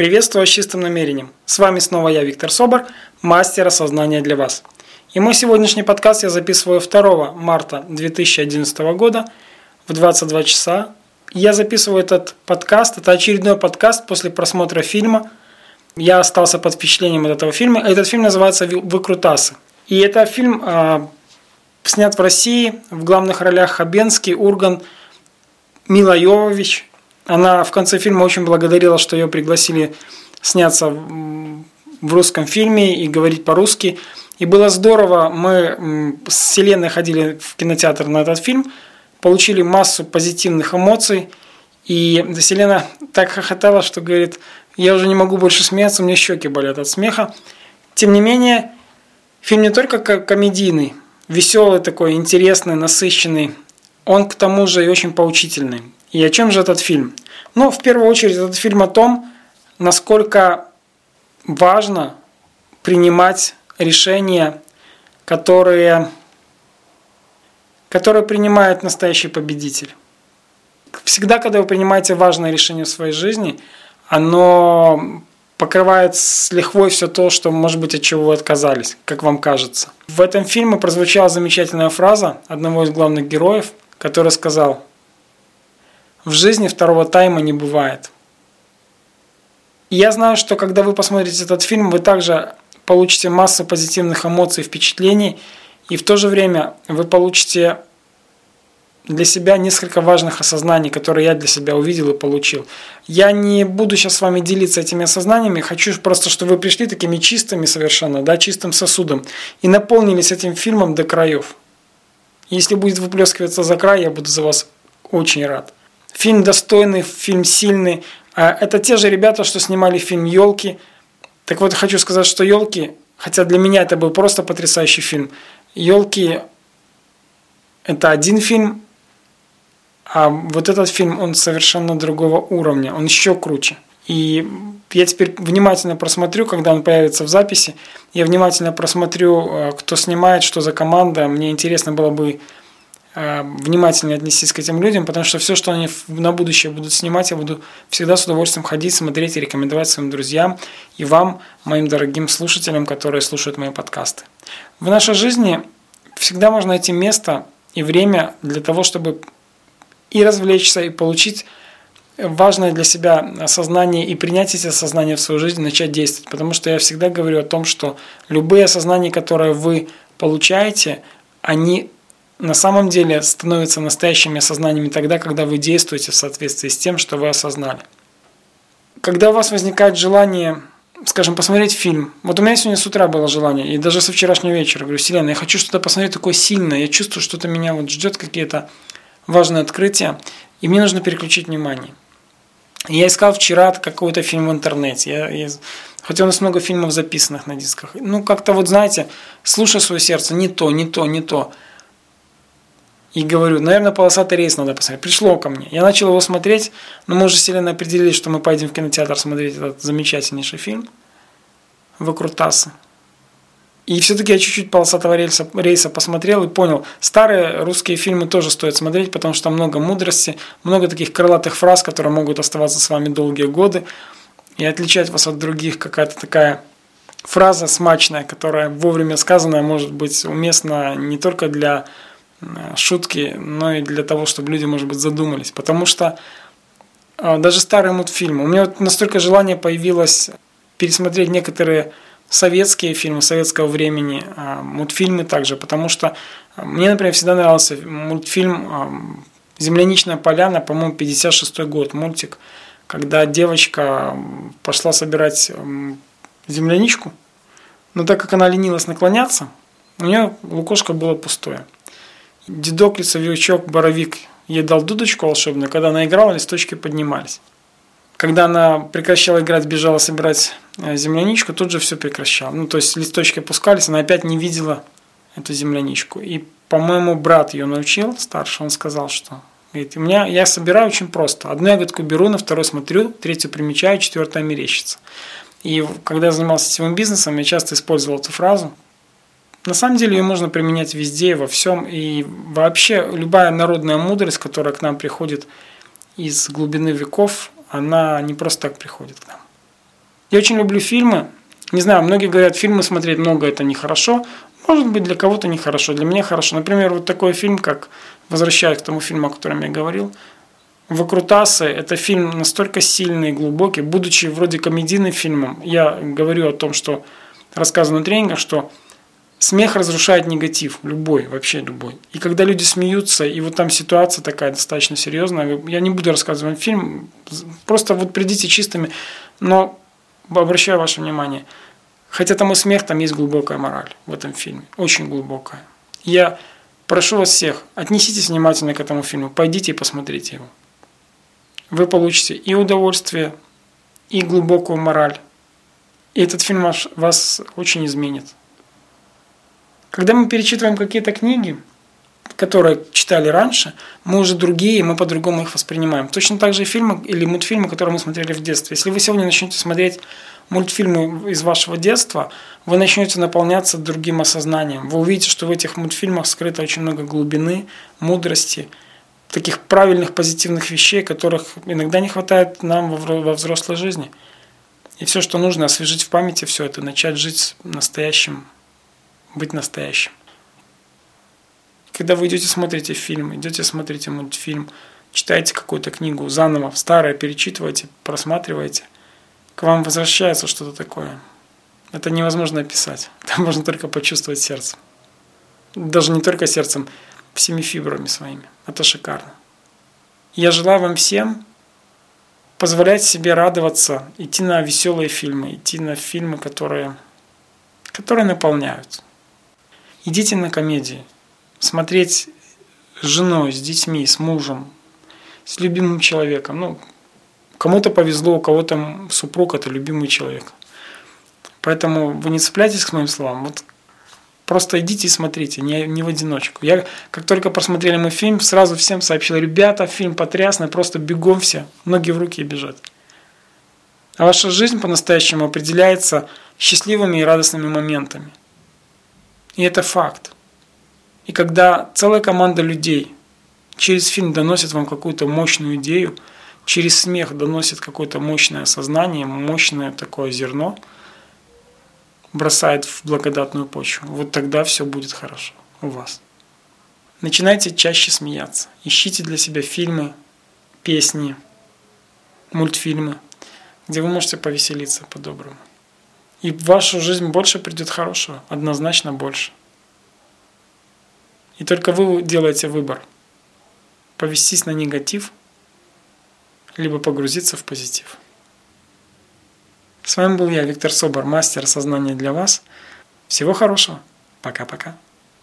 Приветствую с чистым намерением. С вами снова я, Виктор Собор, мастер осознания для вас. И мой сегодняшний подкаст я записываю 2 марта 2011 года в 22 часа. Я записываю этот подкаст, это очередной подкаст после просмотра фильма. Я остался под впечатлением от этого фильма. Этот фильм называется «Выкрутасы». И это фильм э, снят в России, в главных ролях Хабенский, Урган, Мила Йовович – она в конце фильма очень благодарила, что ее пригласили сняться в русском фильме и говорить по-русски. И было здорово, мы с Селеной ходили в кинотеатр на этот фильм, получили массу позитивных эмоций. И Селена так хохотала, что говорит, я уже не могу больше смеяться, у меня щеки болят от смеха. Тем не менее, фильм не только комедийный, веселый такой, интересный, насыщенный, он к тому же и очень поучительный. И о чем же этот фильм? Ну, в первую очередь, этот фильм о том, насколько важно принимать решения, которые, которые принимает настоящий победитель. Всегда, когда вы принимаете важное решение в своей жизни, оно покрывает с лихвой все то, что, может быть, от чего вы отказались, как вам кажется. В этом фильме прозвучала замечательная фраза одного из главных героев, который сказал – в жизни второго тайма не бывает. Я знаю, что когда вы посмотрите этот фильм, вы также получите массу позитивных эмоций, впечатлений, и в то же время вы получите для себя несколько важных осознаний, которые я для себя увидел и получил. Я не буду сейчас с вами делиться этими осознаниями, хочу просто, чтобы вы пришли такими чистыми совершенно, да, чистым сосудом и наполнились этим фильмом до краев. Если будет выплескиваться за край, я буду за вас очень рад. Фильм достойный, фильм сильный. А это те же ребята, что снимали фильм «Елки». Так вот, хочу сказать, что «Елки», хотя для меня это был просто потрясающий фильм, «Елки» – это один фильм, а вот этот фильм, он совершенно другого уровня, он еще круче. И я теперь внимательно просмотрю, когда он появится в записи, я внимательно просмотрю, э, кто снимает, что за команда. Мне интересно было бы внимательнее отнестись к этим людям, потому что все, что они на будущее будут снимать, я буду всегда с удовольствием ходить, смотреть и рекомендовать своим друзьям и вам, моим дорогим слушателям, которые слушают мои подкасты. В нашей жизни всегда можно найти место и время для того, чтобы и развлечься, и получить важное для себя осознание и принять эти осознания в свою жизнь, начать действовать. Потому что я всегда говорю о том, что любые осознания, которые вы получаете, они на самом деле становятся настоящими осознаниями тогда, когда вы действуете в соответствии с тем, что вы осознали. Когда у вас возникает желание, скажем, посмотреть фильм. Вот у меня сегодня с утра было желание, и даже со вчерашнего вечера. Говорю, Вселенная, я хочу что-то посмотреть такое сильное. Я чувствую, что-то меня вот ждет какие-то важные открытия, и мне нужно переключить внимание. я искал вчера какой-то фильм в интернете. Я, я, хотя у нас много фильмов записанных на дисках. Ну, как-то вот, знаете, слушай свое сердце, не то, не то, не то. И говорю, наверное, полосатый рейс надо посмотреть. Пришло ко мне. Я начал его смотреть, но мы уже сильно определились, что мы пойдем в кинотеатр смотреть этот замечательнейший фильм «Выкрутасы». И все-таки я чуть-чуть полосатого рейса, рейса посмотрел и понял, старые русские фильмы тоже стоит смотреть, потому что много мудрости, много таких крылатых фраз, которые могут оставаться с вами долгие годы и отличать вас от других. Какая-то такая фраза смачная, которая вовремя сказанная может быть уместна не только для шутки, но и для того, чтобы люди, может быть, задумались. Потому что э, даже старые мультфильмы. У меня вот настолько желание появилось пересмотреть некоторые советские фильмы советского времени, э, мультфильмы также, потому что мне, например, всегда нравился мультфильм «Земляничная поляна», по-моему, 56 год, мультик, когда девочка пошла собирать земляничку, но так как она ленилась наклоняться, у нее лукошко было пустое. Дедок, лесовичок, боровик ей дал дудочку волшебную, когда она играла, листочки поднимались. Когда она прекращала играть, бежала собирать э, земляничку, тут же все прекращало. Ну, то есть листочки опускались, она опять не видела эту земляничку. И, по-моему, брат ее научил, старший, он сказал, что говорит, у меня, я собираю очень просто. Одну ягодку беру, на второй смотрю, третью примечаю, четвертая мерещится. И когда я занимался сетевым бизнесом, я часто использовал эту фразу – на самом деле ее можно применять везде, во всем. И вообще любая народная мудрость, которая к нам приходит из глубины веков, она не просто так приходит к нам. Я очень люблю фильмы. Не знаю, многие говорят, фильмы смотреть много это нехорошо. Может быть, для кого-то нехорошо, для меня хорошо. Например, вот такой фильм, как возвращаясь к тому фильму, о котором я говорил, Выкрутасы – это фильм настолько сильный и глубокий, будучи вроде комедийным фильмом, я говорю о том, что рассказано на тренингах, что смех разрушает негатив, любой, вообще любой. И когда люди смеются, и вот там ситуация такая достаточно серьезная, я не буду рассказывать вам фильм, просто вот придите чистыми, но обращаю ваше внимание, хотя там и смех, там есть глубокая мораль в этом фильме, очень глубокая. Я прошу вас всех, отнеситесь внимательно к этому фильму, пойдите и посмотрите его вы получите и удовольствие, и глубокую мораль. И этот фильм вас очень изменит. Когда мы перечитываем какие-то книги, которые читали раньше, мы уже другие, мы по-другому их воспринимаем. Точно так же и фильмы или мультфильмы, которые мы смотрели в детстве. Если вы сегодня начнете смотреть мультфильмы из вашего детства, вы начнете наполняться другим осознанием. Вы увидите, что в этих мультфильмах скрыто очень много глубины, мудрости – таких правильных, позитивных вещей, которых иногда не хватает нам во взрослой жизни. И все, что нужно, освежить в памяти все это, начать жить настоящим, быть настоящим. Когда вы идете смотрите фильм, идете смотрите мультфильм, читаете какую-то книгу заново, старое, перечитываете, просматриваете, к вам возвращается что-то такое. Это невозможно описать. Это можно только почувствовать сердцем. Даже не только сердцем, всеми фибрами своими. Это шикарно. Я желаю вам всем позволять себе радоваться, идти на веселые фильмы, идти на фильмы, которые, которые наполняют. Идите на комедии, смотреть с женой, с детьми, с мужем, с любимым человеком. Ну, кому-то повезло, у кого-то супруг – это любимый человек. Поэтому вы не цепляйтесь к моим словам. Вот Просто идите и смотрите, не, не в одиночку. Я, как только просмотрели мы фильм, сразу всем сообщил, ребята, фильм потрясный, просто бегом все, ноги в руки бежать. А ваша жизнь по-настоящему определяется счастливыми и радостными моментами. И это факт. И когда целая команда людей через фильм доносит вам какую-то мощную идею, через смех доносит какое-то мощное сознание, мощное такое зерно – бросает в благодатную почву. Вот тогда все будет хорошо у вас. Начинайте чаще смеяться. Ищите для себя фильмы, песни, мультфильмы, где вы можете повеселиться по-доброму. И в вашу жизнь больше придет хорошего, однозначно больше. И только вы делаете выбор. Повестись на негатив, либо погрузиться в позитив. С вами был я, Виктор Собор, мастер сознания для вас. Всего хорошего. Пока-пока.